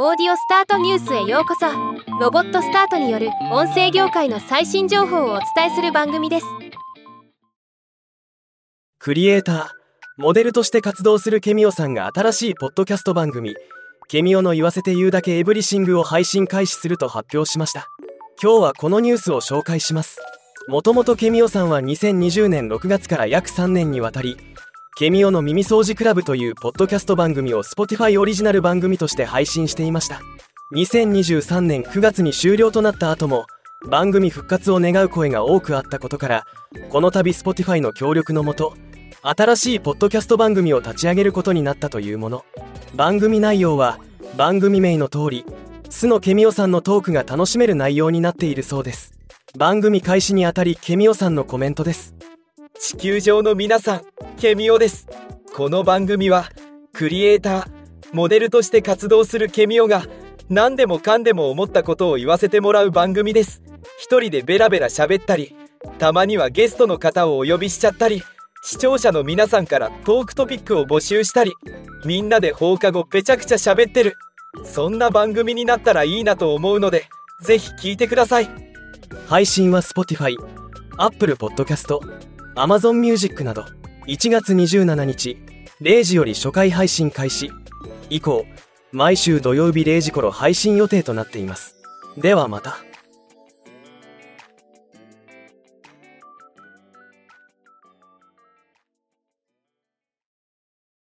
オーディオスタートニュースへようこそ。ロボットスタートによる音声業界の最新情報をお伝えする番組です。クリエイターモデルとして活動するケミオさんが新しいポッドキャスト番組「ケミオの言わせて言うだけエブリシング」を配信開始すると発表しました。今日はこのニュースを紹介します。もともとケミオさんは2020年6月から約3年にわたりケミオの耳掃除クラブというポッドキャスト番組を Spotify オリジナル番組として配信していました。2023年9月に終了となった後も番組復活を願う声が多くあったことからこの度 Spotify の協力のもと新しいポッドキャスト番組を立ち上げることになったというもの。番組内容は番組名の通り須野ケミオさんのトークが楽しめる内容になっているそうです。番組開始にあたりケミオさんのコメントです。地球上の皆さんケミオです。この番組はクリエイターモデルとして活動するケミオが何でもかんでも思ったことを言わせてもらう番組です。一人でベラベラ喋ったりたまにはゲストの方をお呼びしちゃったり視聴者の皆さんからトークトピックを募集したりみんなで放課後ぺちゃくちゃ喋ってる。そんな番組になったらいいなと思うのでぜひ聞いてください。配信は Spotify、Apple Podcast、Amazon Music など1月27日0時より初回配信開始。以降毎週土曜日0時頃配信予定となっています。ではまた。